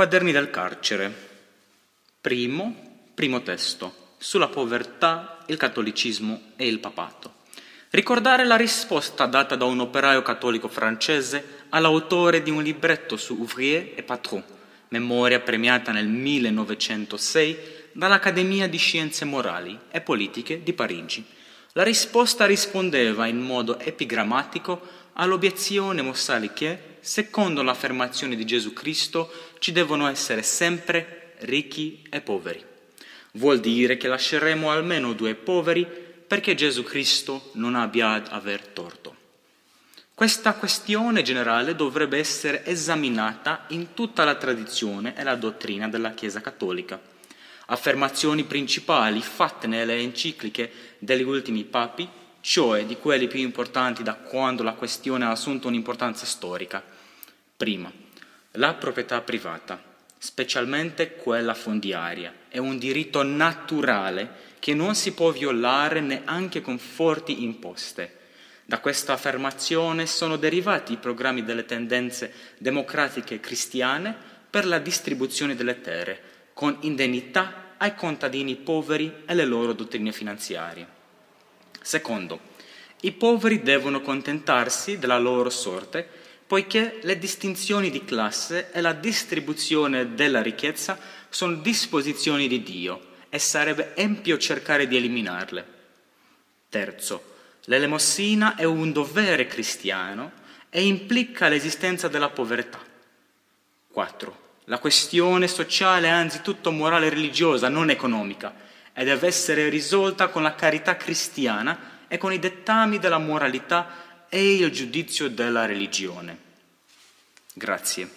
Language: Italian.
Quaderni del carcere. Primo, primo testo, sulla povertà, il cattolicismo e il papato. Ricordare la risposta data da un operaio cattolico francese all'autore di un libretto su Ouvrier e Patron, memoria premiata nel 1906 dall'Accademia di Scienze Morali e Politiche di Parigi. La risposta rispondeva in modo epigrammatico all'obiezione mossali che, secondo l'affermazione di Gesù Cristo, ci devono essere sempre ricchi e poveri. Vuol dire che lasceremo almeno due poveri perché Gesù Cristo non abbia ad aver torto. Questa questione generale dovrebbe essere esaminata in tutta la tradizione e la dottrina della Chiesa cattolica. Affermazioni principali fatte nelle encicliche degli ultimi papi, cioè di quelli più importanti da quando la questione ha assunto un'importanza storica. Prima, la proprietà privata, specialmente quella fondiaria, è un diritto naturale che non si può violare neanche con forti imposte. Da questa affermazione sono derivati i programmi delle tendenze democratiche cristiane per la distribuzione delle terre, con indennità ai contadini poveri e le loro dottrine finanziarie. Secondo, i poveri devono contentarsi della loro sorte, poiché le distinzioni di classe e la distribuzione della ricchezza sono disposizioni di Dio e sarebbe empio cercare di eliminarle. Terzo, l'elemosina è un dovere cristiano e implica l'esistenza della povertà. 4. La questione sociale è anzitutto morale e religiosa, non economica, e deve essere risolta con la carità cristiana e con i dettami della moralità e il giudizio della religione. Grazie.